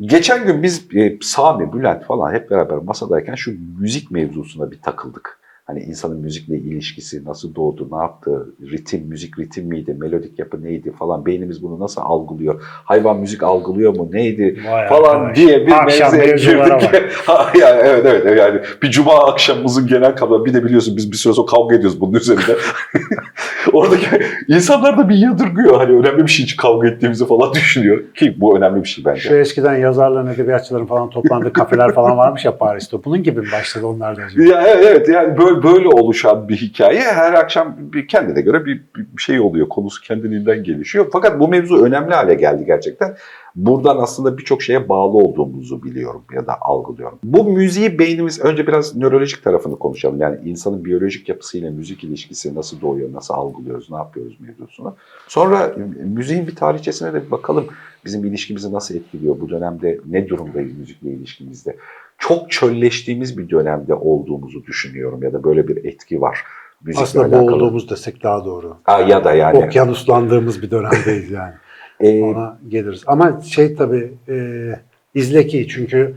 Geçen gün biz e, Sami, Bülent falan hep beraber masadayken şu müzik mevzusuna bir takıldık. Hani insanın müzikle ilişkisi nasıl doğdu, ne yaptı, ritim, müzik ritim miydi, melodik yapı neydi falan, beynimiz bunu nasıl algılıyor, hayvan müzik algılıyor mu, neydi Vay falan arkadaş. diye bir Akşam mevzulara girdik. Yani, evet evet yani bir cuma akşamımızın genel kablo bir de biliyorsun biz bir süre sonra kavga ediyoruz bunun üzerinde. Oradaki insanlar da bir yadırgıyor hani önemli bir şey için kavga ettiğimizi falan düşünüyor ki bu önemli bir şey bence. Şu eskiden yazarların, edebiyatçıların falan toplandığı kafeler falan varmış ya Paris'te. Bunun gibi mi başladı onlar da? Ya evet, evet yani böyle böyle oluşan bir hikaye her akşam bir kendine göre bir, bir şey oluyor. Konusu kendiliğinden gelişiyor. Fakat bu mevzu önemli hale geldi gerçekten. Buradan aslında birçok şeye bağlı olduğumuzu biliyorum ya da algılıyorum. Bu müziği beynimiz önce biraz nörolojik tarafını konuşalım. Yani insanın biyolojik yapısıyla müzik ilişkisi nasıl doğuyor, nasıl algılıyoruz, ne yapıyoruz mevzusunu. Sonra müziğin bir tarihçesine de bakalım. Bizim ilişkimizi nasıl etkiliyor? Bu dönemde ne durumdayız müzikle ilişkimizde? Çok çölleştiğimiz bir dönemde olduğumuzu düşünüyorum ya da böyle bir etki var. Müzikle Aslında alakalı. boğulduğumuz desek daha doğru. Ha, ya da yani. Okyanuslandığımız bir dönemdeyiz yani. e, Ona geliriz. Ama şey tabii e, izleki çünkü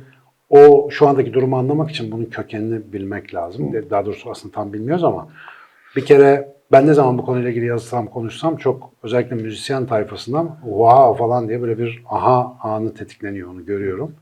o şu andaki durumu anlamak için bunun kökenini bilmek lazım. Daha doğrusu aslında tam bilmiyoruz ama bir kere ben ne zaman bu konuyla ilgili yazsam konuşsam çok özellikle müzisyen tayfasından wow falan diye böyle bir aha anı tetikleniyor onu görüyorum.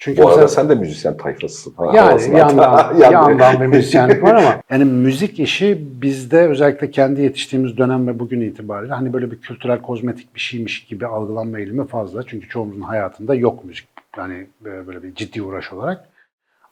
Çünkü bu arada mesela- sen de müzisyen tayfasısın. Ha, yani yandan, yandan bir müzisyenlik var ama yani müzik işi bizde özellikle kendi yetiştiğimiz dönem ve bugün itibariyle hani böyle bir kültürel kozmetik bir şeymiş gibi algılanma eğilimi fazla. Çünkü çoğumuzun hayatında yok müzik. Yani böyle bir ciddi uğraş olarak.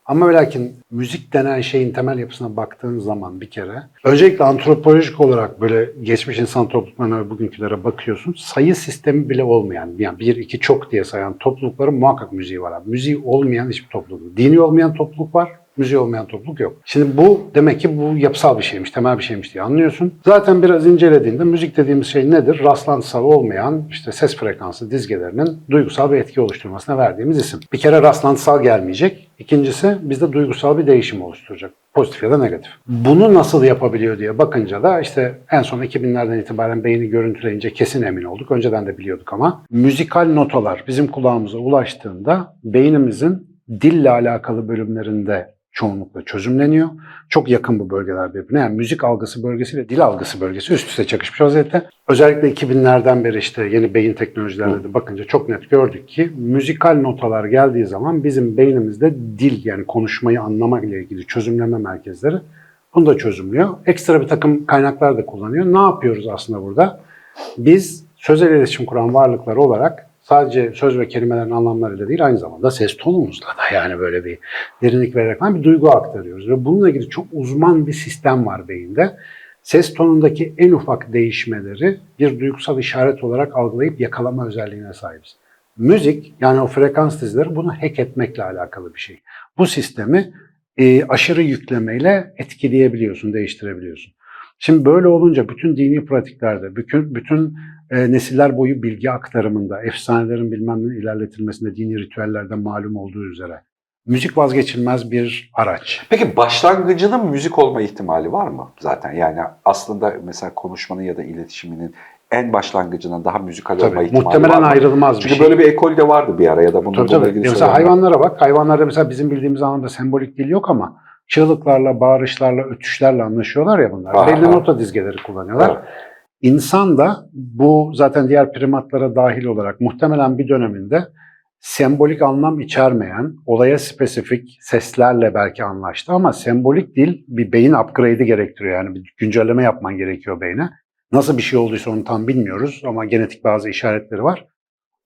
Ama ve lakin müzik denen şeyin temel yapısına baktığın zaman bir kere öncelikle antropolojik olarak böyle geçmiş insan topluluklarına ve bugünkülere bakıyorsun. Sayı sistemi bile olmayan yani bir iki çok diye sayan toplulukların muhakkak müziği var. Abi. Müziği olmayan hiçbir topluluk. Dini olmayan topluluk var. Müziği olmayan topluluk yok. Şimdi bu demek ki bu yapısal bir şeymiş, temel bir şeymiş diye anlıyorsun. Zaten biraz incelediğinde müzik dediğimiz şey nedir? Rastlantısal olmayan işte ses frekansı dizgelerinin duygusal bir etki oluşturmasına verdiğimiz isim. Bir kere rastlantısal gelmeyecek. İkincisi bizde duygusal bir değişim oluşturacak. Pozitif ya da negatif. Bunu nasıl yapabiliyor diye bakınca da işte en son 2000'lerden itibaren beyni görüntüleyince kesin emin olduk. Önceden de biliyorduk ama müzikal notalar bizim kulağımıza ulaştığında beynimizin dille alakalı bölümlerinde çoğunlukla çözümleniyor. Çok yakın bu bölgeler birbirine. Yani müzik algısı bölgesiyle dil algısı bölgesi üst üste çakışmış vaziyette. Özellikle 2000'lerden beri işte yeni beyin teknolojilerine de bakınca çok net gördük ki müzikal notalar geldiği zaman bizim beynimizde dil yani konuşmayı anlamak ile ilgili çözümleme merkezleri bunu da çözümlüyor. Ekstra bir takım kaynaklar da kullanıyor. Ne yapıyoruz aslında burada? Biz sözel iletişim kuran varlıklar olarak sadece söz ve kelimelerin anlamlarıyla değil aynı zamanda ses tonumuzla da yani böyle bir derinlik vererek bir duygu aktarıyoruz. Ve bununla ilgili çok uzman bir sistem var beyinde. Ses tonundaki en ufak değişmeleri bir duygusal işaret olarak algılayıp yakalama özelliğine sahibiz. Müzik yani o frekans dizileri bunu hack etmekle alakalı bir şey. Bu sistemi e, aşırı yüklemeyle etkileyebiliyorsun, değiştirebiliyorsun. Şimdi böyle olunca bütün dini pratiklerde, bütün, bütün e, nesiller boyu bilgi aktarımında, efsanelerin bilmem ne ilerletilmesinde, dini ritüellerde malum olduğu üzere müzik vazgeçilmez bir araç. Peki başlangıcının müzik olma ihtimali var mı zaten? Yani aslında mesela konuşmanın ya da iletişiminin en başlangıcının daha müzikal olma ihtimali muhtemelen var mı? ayrılmaz bir Çünkü şey. böyle bir ekol de vardı bir ara ya da bunun Tabii bununla tabii. ilgili Mesela hayvanlara bak. Hayvanlarda mesela bizim bildiğimiz anlamda sembolik dil yok ama çığlıklarla, bağırışlarla, ötüşlerle anlaşıyorlar ya bunlar. Aha. Belli nota dizgeleri kullanıyorlar. Evet. İnsan da bu zaten diğer primatlara dahil olarak muhtemelen bir döneminde sembolik anlam içermeyen, olaya spesifik seslerle belki anlaştı ama sembolik dil bir beyin upgrade'i gerektiriyor. Yani bir güncelleme yapman gerekiyor beyne. Nasıl bir şey olduysa onu tam bilmiyoruz ama genetik bazı işaretleri var.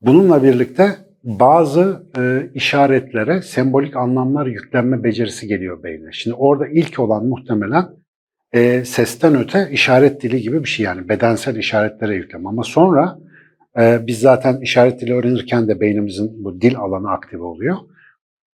Bununla birlikte bazı e, işaretlere sembolik anlamlar yüklenme becerisi geliyor beyne. Şimdi orada ilk olan muhtemelen e, sesten öte işaret dili gibi bir şey yani bedensel işaretlere yükleme. Ama sonra e, biz zaten işaret dili öğrenirken de beynimizin bu dil alanı aktive oluyor.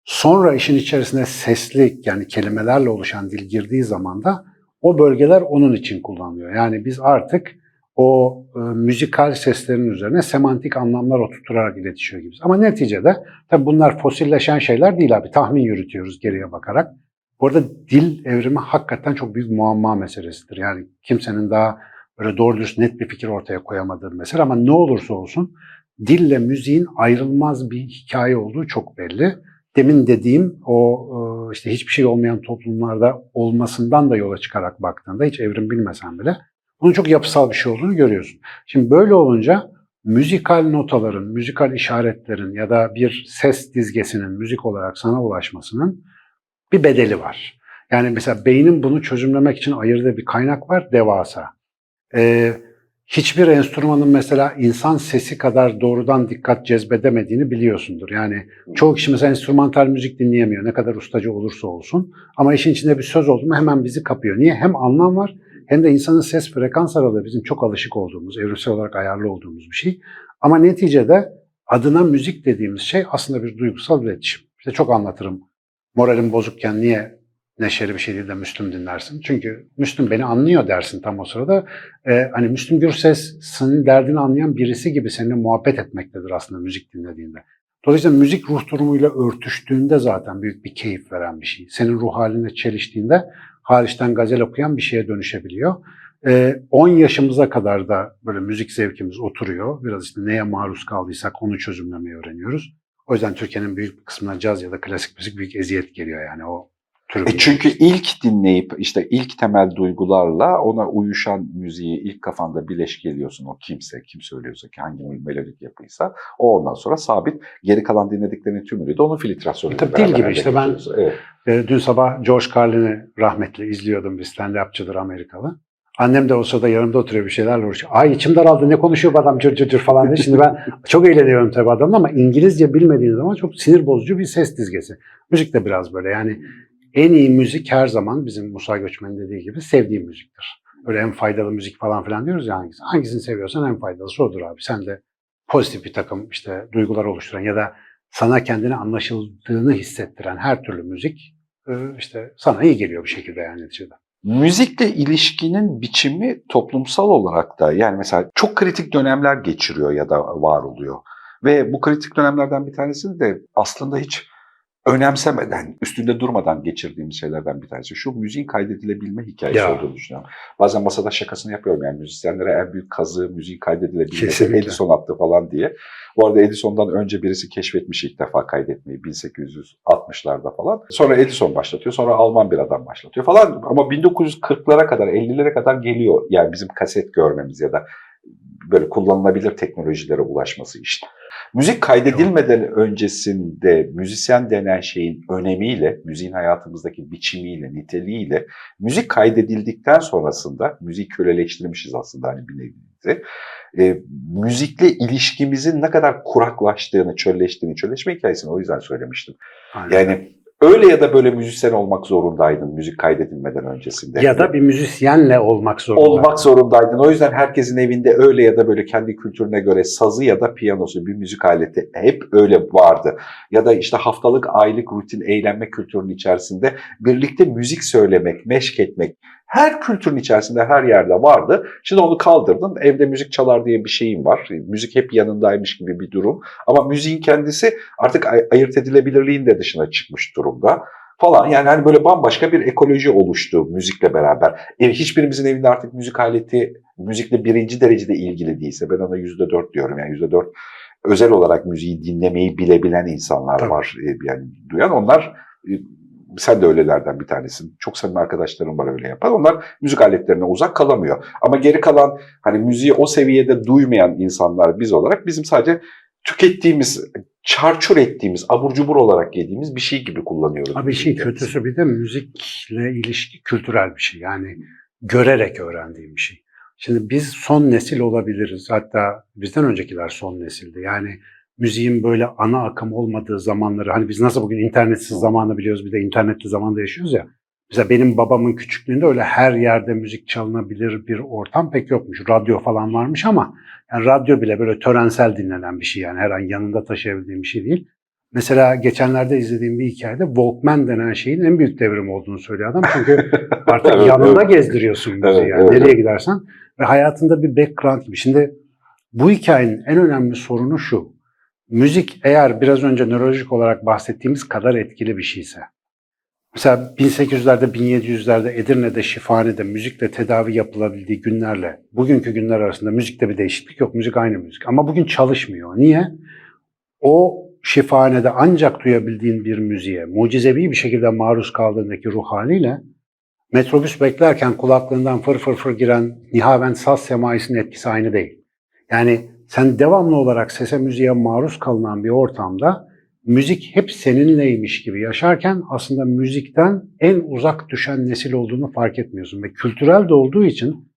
Sonra işin içerisine sesli yani kelimelerle oluşan dil girdiği zaman da o bölgeler onun için kullanılıyor. Yani biz artık o e, müzikal seslerin üzerine semantik anlamlar oturtarak iletişiyor gibiyiz. Ama neticede tabii bunlar fosilleşen şeyler değil abi. Tahmin yürütüyoruz geriye bakarak. Bu arada dil evrimi hakikaten çok büyük muamma meselesidir. Yani kimsenin daha böyle doğru dürüst net bir fikir ortaya koyamadığı bir mesele ama ne olursa olsun dille müziğin ayrılmaz bir hikaye olduğu çok belli. Demin dediğim o e, işte hiçbir şey olmayan toplumlarda olmasından da yola çıkarak baktığında hiç evrim bilmesen bile bunun çok yapısal bir şey olduğunu görüyorsun. Şimdi böyle olunca müzikal notaların, müzikal işaretlerin ya da bir ses dizgesinin müzik olarak sana ulaşmasının bir bedeli var. Yani mesela beynin bunu çözümlemek için ayırdığı bir kaynak var devasa. Ee, hiçbir enstrümanın mesela insan sesi kadar doğrudan dikkat cezbedemediğini biliyorsundur. Yani çoğu kişi mesela enstrümantal müzik dinleyemiyor ne kadar ustacı olursa olsun. Ama işin içinde bir söz oldu mu hemen bizi kapıyor. Niye? Hem anlam var hem de insanın ses frekans aralığı bizim çok alışık olduğumuz, evrimsel olarak ayarlı olduğumuz bir şey. Ama neticede adına müzik dediğimiz şey aslında bir duygusal iletişim. İşte çok anlatırım. Moralim bozukken niye neşeli bir şey değil de Müslüm dinlersin? Çünkü Müslüm beni anlıyor dersin tam o sırada. Ee, hani Müslüm Gürses senin derdini anlayan birisi gibi seninle muhabbet etmektedir aslında müzik dinlediğinde. Dolayısıyla müzik ruh durumuyla örtüştüğünde zaten büyük bir keyif veren bir şey. Senin ruh haline çeliştiğinde hariçten gazel okuyan bir şeye dönüşebiliyor. Ee, 10 yaşımıza kadar da böyle müzik zevkimiz oturuyor. Biraz işte neye maruz kaldıysak onu çözümlemeyi öğreniyoruz. O yüzden Türkiye'nin büyük bir kısmına caz ya da klasik müzik büyük eziyet geliyor yani o tür E çünkü ilk dinleyip işte ilk temel duygularla ona uyuşan müziği ilk kafanda bileş geliyorsun o kimse, kim söylüyorsa ki hangi melodik yapıysa o ondan sonra sabit. Geri kalan dinlediklerinin tümünü de onun filtrasyonu. Tabii dil gibi işte ben Evet. Ee, Dün sabah George Carlin'i rahmetli izliyordum bir stand-upçıdır Amerikalı. Annem de o sırada yanımda oturuyor bir şeylerle uğraşıyor. Ay içim daraldı ne konuşuyor bu adam cır cır cır falan diye. Şimdi ben çok eğleniyorum tabii adamla ama İngilizce bilmediğin zaman çok sinir bozucu bir ses dizgesi. Müzik de biraz böyle yani en iyi müzik her zaman bizim Musa Göçmen'in dediği gibi sevdiğim müziktir. Öyle en faydalı müzik falan filan diyoruz ya hangisi. Hangisini seviyorsan en faydalısı odur abi. Sen de pozitif bir takım işte duygular oluşturan ya da sana kendini anlaşıldığını hissettiren her türlü müzik e, işte sana iyi geliyor bir şekilde yani neticede. Müzikle ilişkinin biçimi toplumsal olarak da yani mesela çok kritik dönemler geçiriyor ya da var oluyor. Ve bu kritik dönemlerden bir tanesi de aslında hiç önemsemeden, üstünde durmadan geçirdiğimiz şeylerden bir tanesi. Şu müziğin kaydedilebilme hikayesi Ya. olduğunu düşünüyorum. Bazen masada şakasını yapıyorum yani müzisyenlere en büyük kazığı müziğin kaydedilebilmesi. Edison attı falan diye. Bu arada Edison'dan önce birisi keşfetmiş ilk defa kaydetmeyi 1860'larda falan. Sonra Edison başlatıyor, sonra Alman bir adam başlatıyor falan. Ama 1940'lara kadar, 50'lere kadar geliyor yani bizim kaset görmemiz ya da böyle kullanılabilir teknolojilere ulaşması işte. Müzik kaydedilmeden öncesinde müzisyen denen şeyin önemiyle, müziğin hayatımızdaki biçimiyle, niteliğiyle, müzik kaydedildikten sonrasında, müziği köleleştirmişiz aslında hani bir nevi e, müzikle ilişkimizin ne kadar kuraklaştığını, çölleştiğini, çölleşme hikayesini o yüzden söylemiştim. Aynen. Yani öyle ya da böyle müzisyen olmak zorundaydın müzik kaydedilmeden öncesinde. ya da bir müzisyenle olmak zorunda. olmak zorundaydın. O yüzden herkesin evinde öyle ya da böyle kendi kültürüne göre sazı ya da piyanosu bir müzik aleti hep öyle vardı. Ya da işte haftalık, aylık rutin eğlenme kültürünün içerisinde birlikte müzik söylemek, meşk etmek her kültürün içerisinde her yerde vardı. Şimdi onu kaldırdın. Evde müzik çalar diye bir şeyin var. Müzik hep yanındaymış gibi bir durum. Ama müziğin kendisi artık ay- ayırt edilebilirliğin de dışına çıkmış durumda falan. Yani hani böyle bambaşka bir ekoloji oluştu müzikle beraber. E, hiçbirimizin evinde artık müzik aleti müzikle birinci derecede ilgili değilse ben ona yüzde dört diyorum. Yani yüzde dört özel olarak müziği dinlemeyi bilebilen insanlar Tabii. var. E, yani duyan onlar e, sen de öylelerden bir tanesin. Çok samimi arkadaşlarım var öyle yapan. Onlar müzik aletlerine uzak kalamıyor. Ama geri kalan hani müziği o seviyede duymayan insanlar biz olarak bizim sadece tükettiğimiz, çarçur ettiğimiz, abur cubur olarak yediğimiz bir şey gibi kullanıyoruz. Abi işin müziği. kötüsü bir de müzikle ilişki kültürel bir şey. Yani görerek öğrendiğim bir şey. Şimdi biz son nesil olabiliriz. Hatta bizden öncekiler son nesildi. Yani müziğin böyle ana akım olmadığı zamanları hani biz nasıl bugün internetsiz zamanı biliyoruz bir de internetli zamanda yaşıyoruz ya. Mesela benim babamın küçüklüğünde öyle her yerde müzik çalınabilir bir ortam pek yokmuş. Radyo falan varmış ama yani radyo bile böyle törensel dinlenen bir şey yani her an yanında taşıyabildiğim bir şey değil. Mesela geçenlerde izlediğim bir hikayede Walkman denen şeyin en büyük devrim olduğunu söylüyor adam. Çünkü artık Evet, yanında evet. gezdiriyorsun müziği Evet, yani evet, nereye gidersen. Ve hayatında bir background gibi. Şimdi bu hikayenin en önemli sorunu şu. Müzik eğer biraz önce nörolojik olarak bahsettiğimiz kadar etkili bir şeyse. Mesela 1800'lerde, 1700'lerde Edirne'de, Şifahane'de müzikle tedavi yapılabildiği günlerle bugünkü günler arasında müzikte bir değişiklik yok. Müzik aynı müzik. Ama bugün çalışmıyor. Niye? O şifahanede ancak duyabildiğin bir müziğe mucizevi bir şekilde maruz kaldığındaki ruh haliyle metrobüs beklerken kulaklığından fır fır fır giren nihavent saz semaisinin etkisi aynı değil. Yani sen devamlı olarak sese müziğe maruz kalınan bir ortamda müzik hep seninleymiş gibi yaşarken aslında müzikten en uzak düşen nesil olduğunu fark etmiyorsun. Ve kültürel de olduğu için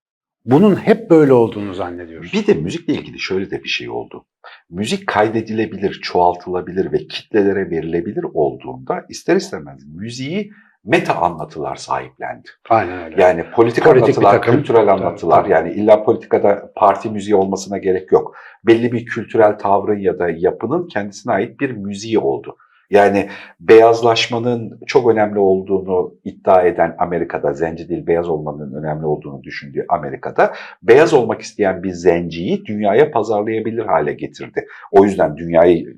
bunun hep böyle olduğunu zannediyoruz. Bir de müzikle ilgili şöyle de bir şey oldu. Müzik kaydedilebilir, çoğaltılabilir ve kitlelere verilebilir olduğunda ister istemez müziği meta anlatılar sahiplendi. Aynen öyle. Yani politik, Politik anlatılar, takım. kültürel anlatılar. tabii. Yani illa politikada parti müziği olmasına gerek yok. Belli bir kültürel tavrın ya da yapının kendisine ait bir müziği oldu. Yani beyazlaşmanın çok önemli olduğunu iddia eden Amerika'da, zenci değil beyaz olmanın önemli olduğunu düşündüğü Amerika'da, beyaz olmak isteyen bir zenciyi dünyaya pazarlayabilir hale getirdi. O yüzden dünyayı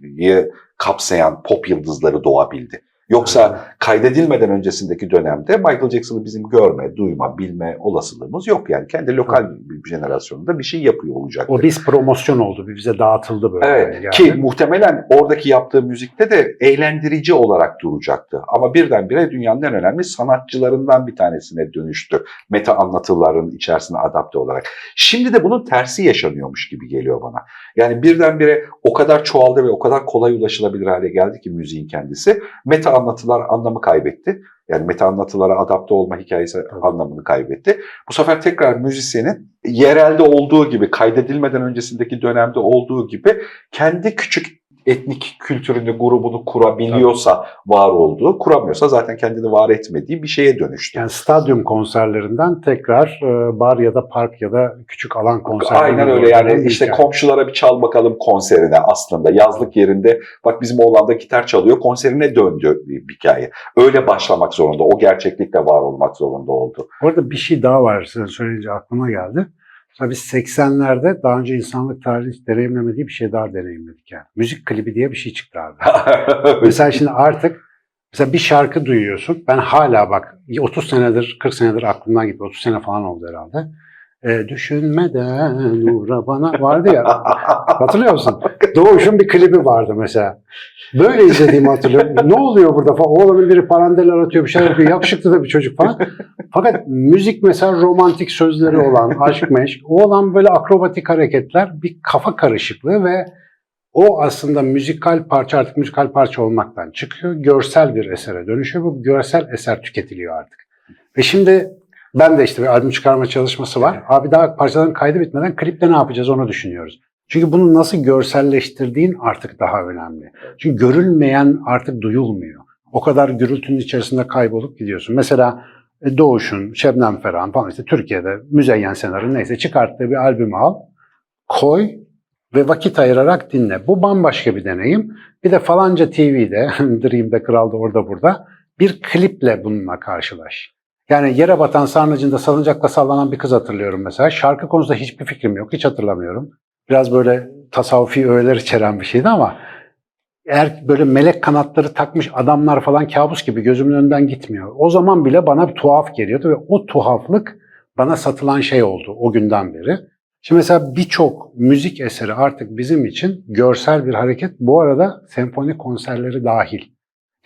kapsayan pop yıldızları doğabildi. Yoksa kaydedilmeden öncesindeki dönemde Michael Jackson'ı bizim görme, duyma, bilme olasılığımız yok. Yani kendi lokal bir jenerasyonunda bir şey yapıyor olacak. O biz promosyon oldu. bir Bize dağıtıldı böyle. Evet Yani. ki muhtemelen oradaki yaptığı müzikte de eğlendirici olarak duracaktı. Ama birdenbire dünyanın en önemli sanatçılarından bir tanesine dönüştü. Meta anlatıların içerisine adapte olarak. Şimdi de bunun tersi yaşanıyormuş gibi geliyor bana. Yani birdenbire o kadar çoğaldı ve o kadar kolay ulaşılabilir hale geldi ki müziğin kendisi. Meta anlatılar anlamı kaybetti. Yani meta anlatılara adapte olma hikayesi anlamını kaybetti. Bu sefer tekrar müzisyenin yerelde olduğu gibi, kaydedilmeden öncesindeki dönemde olduğu gibi kendi küçük etnik kültürünü, grubunu kurabiliyorsa var olduğu, kuramıyorsa zaten kendini var etmediği bir şeye dönüştü. Yani stadyum konserlerinden tekrar e, bar ya da park ya da küçük alan konserlerine Aynen öyle yani işte hikaye. komşulara bir çal bakalım konserine aslında yazlık yerinde bak bizim oğlan da gitar çalıyor konserine döndü bir hikaye. Öyle başlamak zorunda o gerçeklikle var olmak zorunda oldu. Orada bir şey daha var sen söyleyince aklıma geldi. Biz 80'lerde daha önce insanlık tarihi deneyimlemediği bir şey daha deneyimledik yani. Müzik klibi diye bir şey çıktı abi. Mesela şimdi artık mesela bir şarkı duyuyorsun. Ben hala bak 30 senedir 40 senedir aklımdan gitti. 30 sene falan oldu herhalde. E, düşünmeden uğra bana vardı ya. Hatırlıyor musun? Doğuş'un bir klibi vardı mesela. Böyle izlediğimi hatırlıyorum. ne oluyor burada falan? Oğlanın biri parandeler atıyor bir şeyler yapıyor. Yakışıklı da bir çocuk falan. Fakat müzik mesela romantik sözleri olan, aşk meşk, o olan böyle akrobatik hareketler bir kafa karışıklığı ve o aslında müzikal parça artık müzikal parça olmaktan çıkıyor. Görsel bir esere dönüşüyor. Bu görsel eser tüketiliyor artık. Ve şimdi ben de işte bir albüm çıkarma çalışması var. Abi daha parçaların kaydı bitmeden klipte ne yapacağız onu düşünüyoruz. Çünkü bunu nasıl görselleştirdiğin artık daha önemli. Çünkü görülmeyen artık duyulmuyor. O kadar gürültünün içerisinde kaybolup gidiyorsun. Mesela e, Doğuş'un, Şebnem Ferah'ın falan işte Türkiye'de Müzeyyen Senar'ın neyse çıkarttığı bir albümü al, koy ve vakit ayırarak dinle. Bu bambaşka bir deneyim. Bir de falanca TV'de, Dream'de, Kral'da, orada burada bir kliple bununla karşılaş. Yani yere batan sarnıcında salıncakla sallanan bir kız hatırlıyorum mesela. Şarkı konusunda hiçbir fikrim yok, hiç hatırlamıyorum. Biraz böyle tasavvufi öğeler içeren bir şeydi ama eğer böyle melek kanatları takmış adamlar falan kabus gibi gözümün önünden gitmiyor. O zaman bile bana bir tuhaf geliyordu ve o tuhaflık bana satılan şey oldu o günden beri. Şimdi mesela birçok müzik eseri artık bizim için görsel bir hareket. Bu arada senfoni konserleri dahil.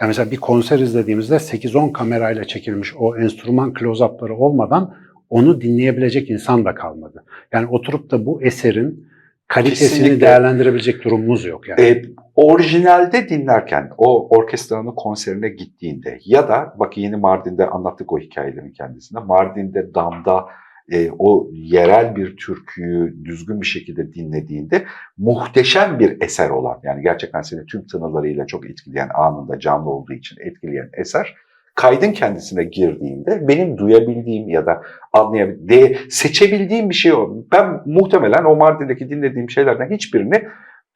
Yani mesela bir konser izlediğimizde 8-10 kamerayla çekilmiş o enstrüman close-up'ları olmadan onu dinleyebilecek insan da kalmadı. Yani oturup da bu eserin kalitesini Kesinlikle. değerlendirebilecek durumumuz yok yani. E, orijinalde dinlerken o orkestranın konserine gittiğinde ya da bak yeni Mardin'de anlattık o hikayelerin kendisinde. Mardin'de damda e, o yerel bir türküyü düzgün bir şekilde dinlediğinde muhteşem bir eser olan yani gerçekten seni tüm tınılarıyla çok etkileyen anında canlı olduğu için etkileyen eser kaydın kendisine girdiğinde benim duyabildiğim ya da anlayabildiğim, seçebildiğim bir şey o. Ben muhtemelen o Mardin'deki dinlediğim şeylerden hiçbirini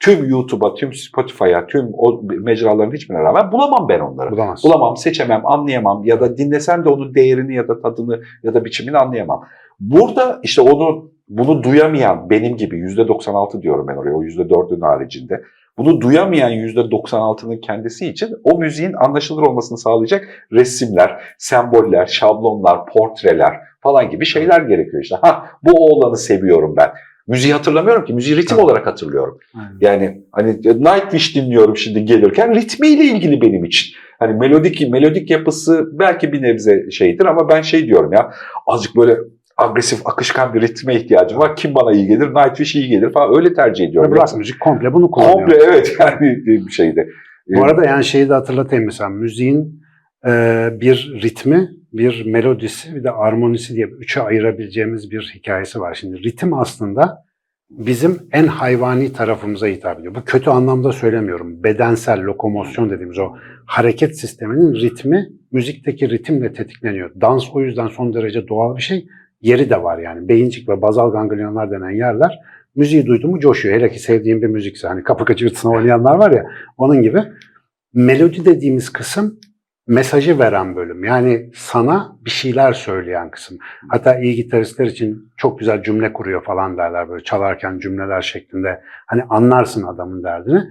tüm YouTube'a, tüm Spotify'a, tüm o mecraların hiçbirine rağmen bulamam ben onları. Bulamazsın. Bulamam, seçemem, anlayamam ya da dinlesem de onun değerini ya da tadını ya da biçimini anlayamam. Burada işte onu bunu duyamayan benim gibi %96 diyorum ben oraya o %4'ün haricinde Bunu duyamayan %96'nın kendisi için o müziğin anlaşılır olmasını sağlayacak resimler, semboller, şablonlar, portreler falan gibi şeyler gerekiyor işte. Ha bu oğlanı seviyorum ben. Müziği hatırlamıyorum ki. Müziği ritim Tabii. olarak hatırlıyorum. Aynen. Yani hani Nightwish dinliyorum şimdi gelirken ritmiyle ilgili benim için. Hani melodik melodik yapısı belki bir nebze şeydir ama ben şey diyorum ya azıcık böyle agresif akışkan bir ritme ihtiyacım var. Kim bana iyi gelir? Nightwish iyi gelir falan öyle tercih ediyorum. Rock müzik komple bunu kullanıyor. Komple evet yani bir şeyde. Bu arada yani şeyi de hatırlatayım mesela müziğin e, bir ritmi, bir melodisi, bir de armonisi diye üçe ayırabileceğimiz bir hikayesi var. Şimdi ritim aslında bizim en hayvani tarafımıza hitap ediyor. Bu kötü anlamda söylemiyorum. Bedensel, lokomosyon dediğimiz o hareket sisteminin ritmi müzikteki ritimle tetikleniyor. Dans o yüzden son derece doğal bir şey. Yeri de var yani. Beyincik ve bazal ganglionlar denen yerler müziği duydu mu coşuyor. Hele ki sevdiğim bir müzikse hani kapı kaçırtısına oynayanlar var ya onun gibi. Melodi dediğimiz kısım mesajı veren bölüm. Yani sana bir şeyler söyleyen kısım. Hatta iyi gitaristler için çok güzel cümle kuruyor falan derler böyle çalarken cümleler şeklinde. Hani anlarsın adamın derdini.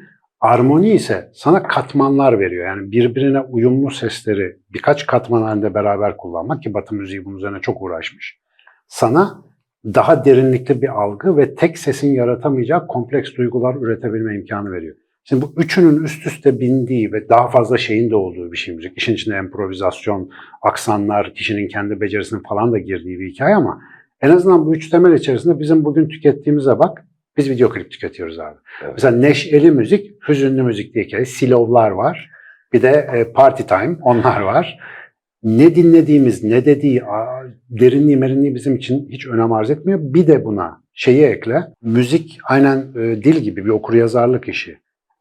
Armoni ise sana katmanlar veriyor. Yani birbirine uyumlu sesleri birkaç katman halinde beraber kullanmak ki Batı müziği bunun üzerine çok uğraşmış. Sana daha derinlikli bir algı ve tek sesin yaratamayacağı kompleks duygular üretebilme imkanı veriyor. Şimdi bu üçünün üst üste bindiği ve daha fazla şeyin de olduğu bir şey müzik. İşin içinde improvizasyon, aksanlar, kişinin kendi becerisinin falan da girdiği bir hikaye ama en azından bu üç temel içerisinde bizim bugün tükettiğimize bak. Biz video klip tüketiyoruz abi. Evet. Mesela neşeli müzik, hüzünlü müzik diye hikaye. Silovlar var. Bir de e, party time onlar var. Ne dinlediğimiz, ne dediği, derinliği, merinliği bizim için hiç önem arz etmiyor. Bir de buna şeyi ekle. Müzik aynen e, dil gibi bir okuryazarlık işi.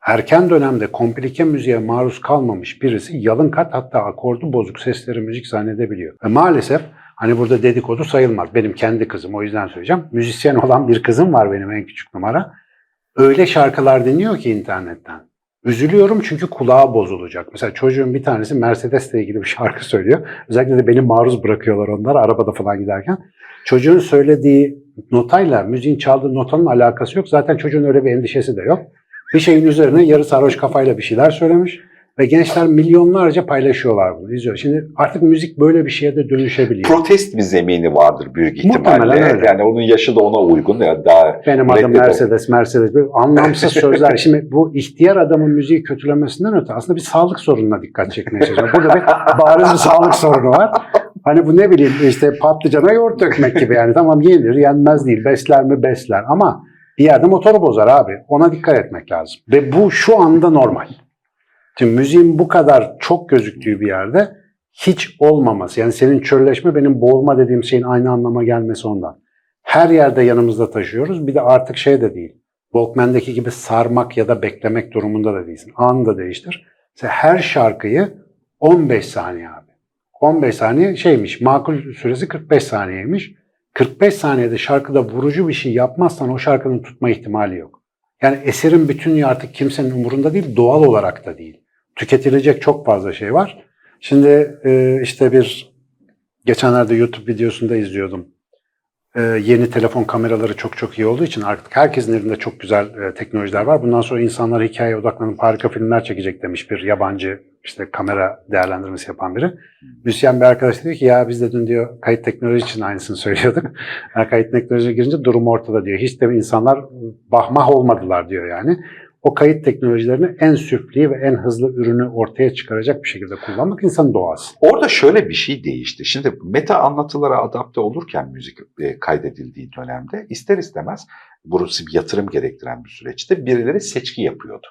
Erken dönemde komplike müziğe maruz kalmamış birisi yalın kat hatta akordu bozuk sesleri müzik zannedebiliyor. Ve maalesef hani burada dedikodu sayılmaz. Benim kendi kızım o yüzden söyleyeceğim. Müzisyen olan bir kızım var benim en küçük numara. Öyle şarkılar dinliyor ki internetten. Üzülüyorum çünkü kulağı bozulacak. Mesela çocuğun bir tanesi Mercedes'le ilgili bir şarkı söylüyor. Özellikle de beni maruz bırakıyorlar onlar arabada falan giderken. Çocuğun söylediği notayla müziğin çaldığı notanın alakası yok. Zaten çocuğun öyle bir endişesi de yok. Bir şeyin üzerine yarı sarhoş kafayla bir şeyler söylemiş. Ve gençler milyonlarca paylaşıyorlar bunu, izliyor. Şimdi artık müzik böyle bir şeye de dönüşebiliyor. Protest bir zemini vardır büyük Muhtemelen ihtimalle. öyle. Yani onun yaşı da ona uygun. Ya daha Benim adım Mercedes, Mercedes. Böyle anlamsız sözler. Şimdi bu ihtiyar adamın müziği kötülemesinden öte aslında bir sağlık sorununa dikkat çekmeye çalışıyorum. Burada bir bariz bir sağlık sorunu var. Hani bu ne bileyim işte patlıcana yoğurt dökmek gibi yani. Tamam yenir, yenmez değil. Besler mi besler ama bir yerde motoru bozar abi. Ona dikkat etmek lazım. Ve bu şu anda normal. Şimdi müziğin bu kadar çok gözüktüğü bir yerde hiç olmaması. Yani senin çölleşme benim boğulma dediğim şeyin aynı anlama gelmesi ondan. Her yerde yanımızda taşıyoruz. Bir de artık şey de değil. Walkman'deki gibi sarmak ya da beklemek durumunda da değilsin. Anında değiştir. Mesela her şarkıyı 15 saniye abi. 15 saniye şeymiş, makul süresi 45 saniyeymiş. 45 saniyede şarkıda vurucu bir şey yapmazsan o şarkının tutma ihtimali yok. Yani eserin bütünlüğü artık kimsenin umurunda değil, doğal olarak da değil. Tüketilecek çok fazla şey var. Şimdi e, işte bir geçenlerde YouTube videosunda izliyordum. E, yeni telefon kameraları çok çok iyi olduğu için artık herkesin elinde çok güzel e, teknolojiler var. Bundan sonra insanlar hikayeye odaklanıp harika filmler çekecek demiş bir yabancı işte kamera değerlendirmesi yapan biri. Müzisyen bir arkadaş dedi ki ya biz de dün diyor kayıt teknoloji için aynısını söylüyorduk. Kayıt teknoloji girince durum ortada diyor. Hiç de insanlar bahmah olmadılar diyor yani. O kayıt teknolojilerini en süfli ve en hızlı ürünü ortaya çıkaracak bir şekilde kullanmak insanın doğası. Orada şöyle bir şey değişti. Şimdi meta anlatılara adapte olurken müzik e, kaydedildiği dönemde ister istemez burası bir yatırım gerektiren bir süreçte birileri seçki yapıyordu.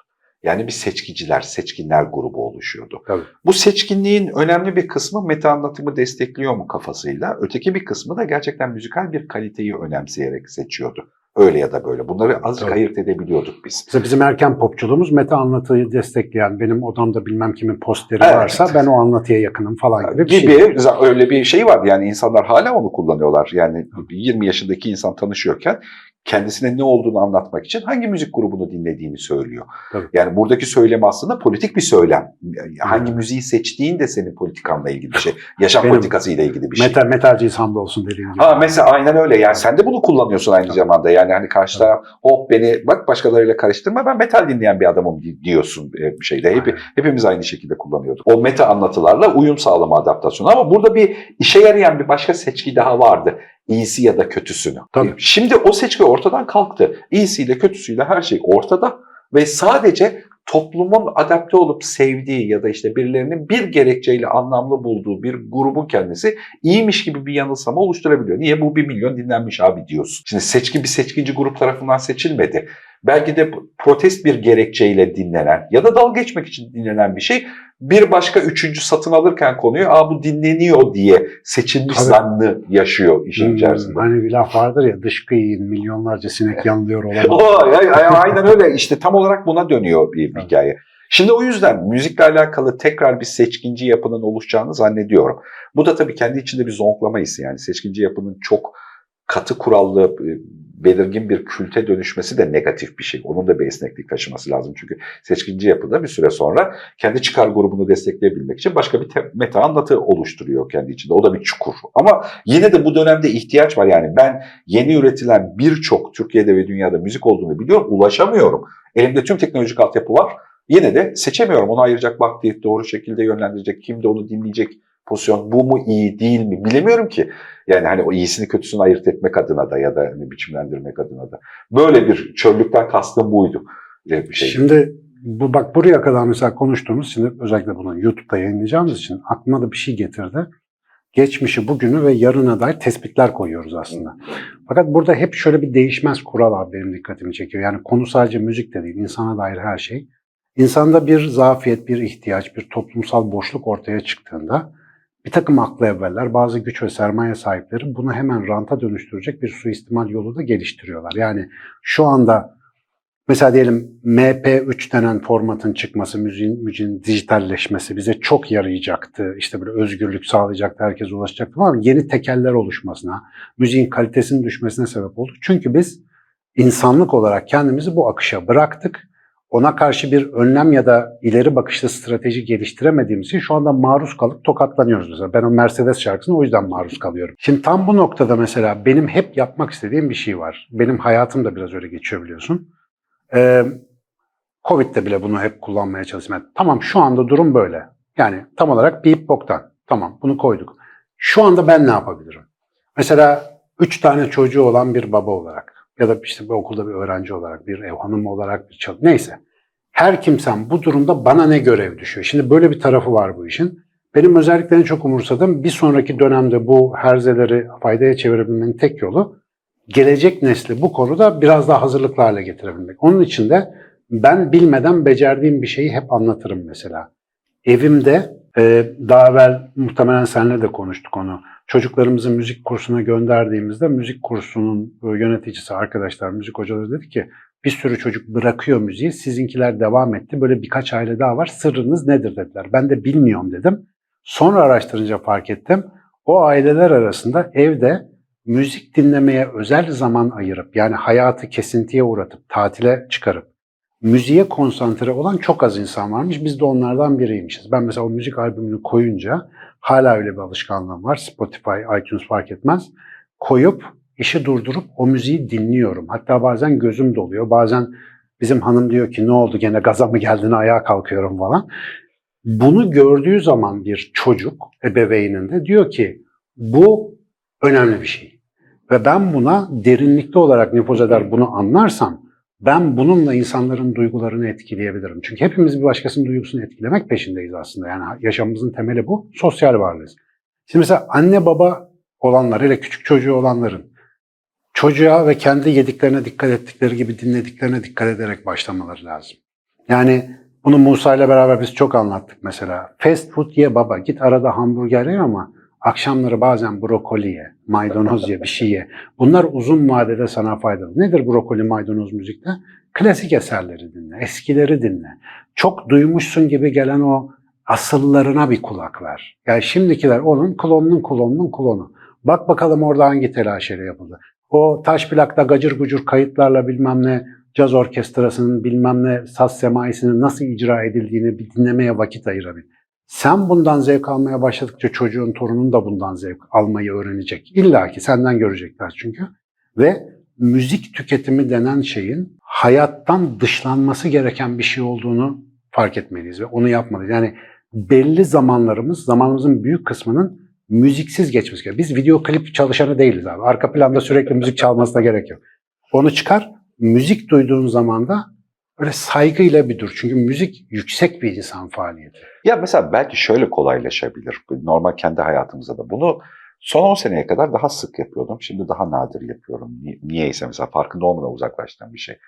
Yani bir seçkiciler, seçkinler grubu oluşuyordu. Tabii. Bu seçkinliğin önemli bir kısmı meta anlatımı destekliyor mu kafasıyla. Öteki bir kısmı da gerçekten müzikal bir kaliteyi önemseyerek seçiyordu. Öyle ya da böyle. Bunları azıcık Tabii. ayırt edebiliyorduk biz. Mesela bizim erken popçuluğumuz meta anlatıyı destekleyen, benim odamda bilmem kimin posteri Evet. varsa ben o anlatıya yakınım falan gibi bir gibi şey. öyle bir şey vardı yani insanlar hala onu kullanıyorlar. Yani 20 yaşındaki insan tanışıyorken kendisine ne olduğunu anlatmak için hangi müzik grubunu dinlediğini söylüyor. Tabii. Yani buradaki söylem aslında politik bir söylem. Hangi müziği seçtiğin de senin politikanla ilgili bir şey. Yaşam Benim- politikasıyla ilgili bir şey. Metal, metalciyiz hamdolsun dediğin gibi. Ha mesela aynen öyle. Yani sen de bunu kullanıyorsun aynı zamanda. Yani hani karşı taraf hop beni bak başkalarıyla karıştırma ben metal dinleyen bir adamım di- diyorsun e, bir şeyde. Hep, hepimiz aynı şekilde kullanıyorduk. O meta anlatılarla uyum sağlama adaptasyonu. Ama burada bir işe yarayan bir başka seçki daha vardı. İyisi ya da kötüsünü. Tabii. Şimdi o seçki ortadan kalktı. İyisiyle kötüsüyle her şey ortada ve sadece toplumun adapte olup sevdiği ya da işte birilerinin bir gerekçeyle anlamlı bulduğu bir grubun kendisi iyiymiş gibi bir yanılsama oluşturabiliyor. Niye? Bu bir milyon dinlenmiş abi diyorsun. Şimdi seçki bir seçkinci grup tarafından seçilmedi. Belki de protest bir gerekçeyle dinlenen ya da dalga geçmek için dinlenen bir şey bir başka üçüncü satın alırken konuyu Aa, bu dinleniyor diye seçilmiş Tabii. zannı yaşıyor işin Hmm, içerisinde. Hani bir laf vardır ya dışkı yiyin milyonlarca sinek yanılıyor olamaz. O, aynen öyle işte tam olarak buna dönüyor bir Evet. hikaye. Şimdi o yüzden müzikle alakalı tekrar bir seçkinci yapının oluşacağını zannediyorum. Bu da tabii kendi içinde bir zonklama hissi yani seçkinci yapının çok katı kurallı, e, belirgin bir külte dönüşmesi de negatif bir şey. Onun da bir esneklik taşıması lazım. Çünkü seçkinci yapıda bir süre sonra kendi çıkar grubunu destekleyebilmek için başka bir meta anlatı oluşturuyor kendi içinde. O da bir çukur. Ama yine de bu dönemde ihtiyaç var. Yani ben yeni üretilen birçok Türkiye'de ve dünyada müzik olduğunu biliyorum. Ulaşamıyorum. Elimde tüm teknolojik altyapı var. Yine de seçemiyorum. Onu ayıracak vakti, doğru şekilde yönlendirecek, kim de onu dinleyecek pozisyon bu mu iyi değil mi bilemiyorum ki. Yani hani o iyisini kötüsünü ayırt etmek adına da ya da hani biçimlendirmek adına da. Böyle bir çöllükten kastım buydu. Bir şey. Şimdi bu bak buraya kadar mesela konuştuğumuz şimdi özellikle bunu YouTube'da yayınlayacağımız için aklıma da bir şey getirdi. Geçmişi, bugünü ve yarına dair tespitler koyuyoruz aslında. Fakat burada hep şöyle bir değişmez kural abi benim dikkatimi çekiyor. Yani konu sadece müzik de değil, insana dair her şey. İnsanda bir zafiyet, bir ihtiyaç, bir toplumsal boşluk ortaya çıktığında bir takım aklı evveller, bazı güç ve sermaye sahipleri bunu hemen ranta dönüştürecek bir suistimal yolu da geliştiriyorlar. Yani şu anda Mesela diyelim MP3 denen formatın çıkması, müziğin, müziğin dijitalleşmesi bize çok yarayacaktı. İşte böyle özgürlük sağlayacaktı, herkese ulaşacaktı ama yeni tekeller oluşmasına, müziğin kalitesinin düşmesine sebep oldu. Çünkü biz insanlık olarak kendimizi bu akışa bıraktık. Ona karşı bir önlem ya da ileri bakışlı strateji geliştiremediğimiz için şu anda maruz kalıp tokatlanıyoruz mesela. Ben o Mercedes şarkısına o yüzden maruz kalıyorum. Şimdi tam bu noktada mesela benim hep yapmak istediğim bir şey var. Benim hayatım da biraz öyle geçiyor biliyorsun. Ee, Covid'de bile bunu hep kullanmaya çalıştım. Yani tamam şu anda durum böyle. Yani tam olarak bir boktan. Tamam bunu koyduk. Şu anda ben ne yapabilirim? Mesela üç tane çocuğu olan bir baba olarak ya da işte bir okulda bir öğrenci olarak, bir ev hanımı olarak, bir çalış neyse. Her kimsem bu durumda bana ne görev düşüyor? Şimdi böyle bir tarafı var bu işin. Benim özellikle en çok umursadığım bir sonraki dönemde bu herzeleri faydaya çevirebilmenin tek yolu gelecek nesli bu konuda biraz daha hazırlıklı hale getirebilmek. Onun için de ben bilmeden becerdiğim bir şeyi hep anlatırım mesela. Evimde daha evvel muhtemelen seninle de konuştuk onu. Çocuklarımızı müzik kursuna gönderdiğimizde müzik kursunun e, yöneticisi, arkadaşlar, müzik hocaları dedi ki bir sürü çocuk bırakıyor müziği, sizinkiler devam etti. Böyle birkaç aile daha var. Sırrınız nedir dediler. Ben de bilmiyorum dedim. Sonra araştırınca fark ettim. O aileler arasında evde müzik dinlemeye özel zaman ayırıp yani hayatı kesintiye uğratıp tatile çıkarıp müziğe konsantre olan çok az insan varmış. Biz de onlardan biriymişiz. Ben mesela o müzik albümünü koyunca hala öyle bir alışkanlığım var. Spotify, iTunes fark etmez. Koyup işi durdurup o müziği dinliyorum. Hatta bazen gözüm doluyor. Bazen bizim hanım diyor ki ne oldu gene gaza mı geldin ayağa kalkıyorum falan. Bunu gördüğü zaman bir çocuk ebeveyninde diyor ki bu önemli bir şey. Ve ben buna derinlikli olarak nüfuz eder bunu anlarsam ben bununla insanların duygularını etkileyebilirim. Çünkü hepimiz bir başkasının duygusunu etkilemek peşindeyiz aslında. Yani yaşamımızın temeli bu. Sosyal varlığız. Şimdi mesela anne baba olanlar, hele küçük çocuğu olanların çocuğa ve kendi yediklerine dikkat ettikleri gibi dinlediklerine dikkat ederek başlamaları lazım. Yani bunu Musa ile beraber biz çok anlattık mesela. Fast food ye baba, git arada hamburger ye ama akşamları bazen brokoli ye, maydanoz ye, bir şey ye. Bunlar uzun vadede sana faydalı. Nedir brokoli, maydanoz müzikte? Klasik eserleri dinle, eskileri dinle. Çok duymuşsun gibi gelen o asıllarına bir kulak ver. Yani şimdikiler onun klonunun klonunun klonu. Bak bakalım orada hangi telaşeli yapıldı. O taş plakta gacır gucur kayıtlarla bilmem ne caz orkestrasının bilmem ne saz semaisinin nasıl icra edildiğini bir dinlemeye vakit ayırabil. Sen bundan zevk almaya başladıkça çocuğun, torunun da bundan zevk almayı öğrenecek. İlla ki senden görecekler çünkü. Ve müzik tüketimi denen şeyin hayattan dışlanması gereken bir şey olduğunu fark etmeliyiz ve onu yapmalıyız. Yani belli zamanlarımız, zamanımızın büyük kısmının müziksiz geçmesi gerekiyor. Biz video klip çalışanı değiliz abi. Arka planda sürekli müzik çalmasına gerek yok. Onu çıkar, müzik duyduğun zaman da öyle saygıyla bir dur. Çünkü müzik yüksek bir insan faaliyeti. Ya mesela belki şöyle kolaylaşabilir. Normal kendi hayatımızda da bunu son 10 seneye kadar daha sık yapıyordum. Şimdi daha nadir yapıyorum. Ni- Niyeyse mesela farkında olmadan uzaklaştığım bir şey.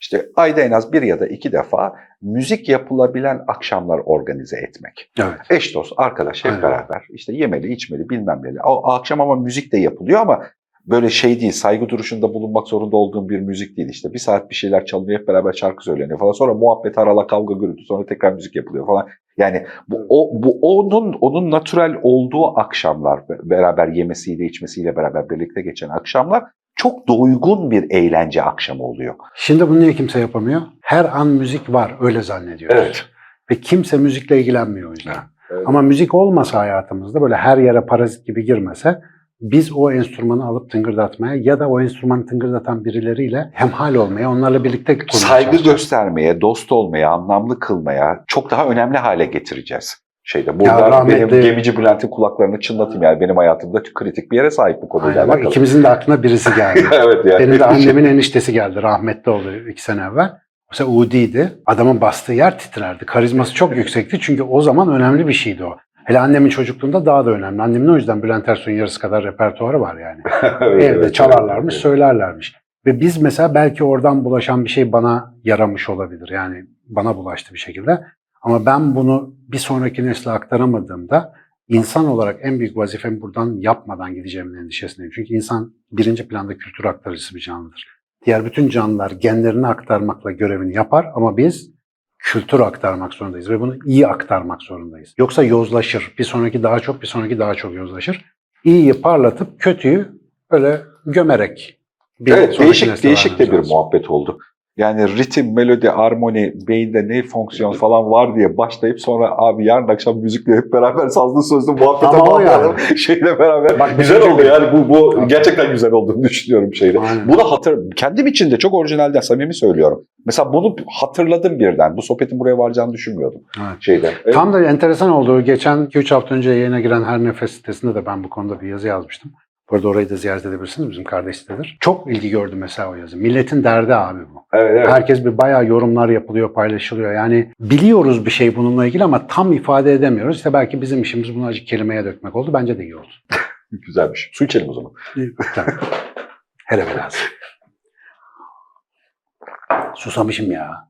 İşte ayda en az bir ya da iki defa müzik yapılabilen akşamlar organize etmek. Evet. Eş dost, arkadaş hep Aynen. beraber işte yemeli, içmeli, bilmem neli. O akşam ama müzik de yapılıyor ama böyle şey değil, saygı duruşunda bulunmak zorunda olduğum bir müzik değil işte. Bir saat bir şeyler çalınıyor, hep beraber şarkı söyleniyor falan. Sonra muhabbet arala kavga gürültü, sonra tekrar müzik yapılıyor falan. Yani bu, o, bu onun onun natürel olduğu akşamlar, be- beraber yemesiyle, içmesiyle beraber birlikte geçen akşamlar çok doygun bir eğlence akşamı oluyor. Şimdi bunu niye kimse yapamıyor? Her an müzik var, öyle zannediyoruz. Ve kimse müzikle ilgilenmiyor o yüzden. Evet. Ama müzik olmasa hayatımızda böyle her yere parazit gibi girmese biz o enstrümanı alıp tıngırdatmaya ya da o enstrümanı tıngırdatan birileriyle hemhal olmaya, onlarla birlikte saygı göstermeye, dost olmaya, anlamlı kılmaya çok daha önemli hale getireceğiz. Şeyde burada benim gemici Bülent'in kulaklarını çınlatayım yani benim hayatımda kritik bir yere sahip bu konuyla Aynen, alakalı. ikimizin de aklına birisi geldi. evet yani. Benim de annemin eniştesi geldi. Rahmetli oldu iki sene evvel. Mesela Udi'ydi. Adamın bastığı yer titrerdi. Karizması çok yüksekti çünkü o zaman önemli bir şeydi o. Hele annemin çocukluğunda daha da önemli. Annemin o yüzden Bülent Ersoy'un yarısı kadar repertuarı var yani. Evet, Evde evet, çalarlarmış, evet. söylerlermiş. Ve biz mesela belki oradan bulaşan bir şey bana yaramış olabilir. Yani bana bulaştı bir şekilde. Ama ben bunu bir sonraki nesle aktaramadığımda insan olarak en büyük vazifemi buradan yapmadan gideceğimin endişesindeyim. Çünkü insan birinci planda kültür aktarıcısı bir canlıdır. Diğer bütün canlılar genlerini aktarmakla görevini yapar ama biz kültür aktarmak zorundayız ve bunu iyi aktarmak zorundayız. Yoksa yozlaşır. Bir sonraki daha çok, bir sonraki daha çok yozlaşır. İyiyi parlatıp kötüyü böyle gömerek bir Evet değişik değişik de bir lazım. muhabbet oldu. Yani ritim, melodi, armoni, beyinde ne fonksiyon falan var diye başlayıp sonra abi yarın akşam müzikle hep beraber sazlı sözlü muhabbete Ama o bağlayalım. Şeyle beraber. Bak, güzel bizim oldu yani bu, bu gerçekten güzel olduğunu düşünüyorum şeyde. Aynen. Bunu hatır, kendim için de çok orijinalden samimi söylüyorum. Mesela bunu hatırladım birden. Bu sohbetin buraya varacağını düşünmüyordum Evet. şeyde. Evet. Tam da enteresan oldu. Geçen 2-3 hafta önce yayına giren Her Nefes sitesinde de ben bu konuda bir yazı yazmıştım. Bu arada orayı da ziyaret edebilirsiniz. Bizim kardeş sitedir. Çok ilgi gördü mesela o yazı. Milletin derdi abi bu. Evet, evet. Herkes bir bayağı yorumlar yapılıyor, paylaşılıyor. Yani biliyoruz bir şey bununla ilgili ama tam ifade edemiyoruz. İşte belki bizim işimiz bunu acı kelimeye dökmek oldu. Bence de iyi oldu. Güzelmiş. Su içelim o zaman. Tabii. Hele velhasıl. Susamışım ya.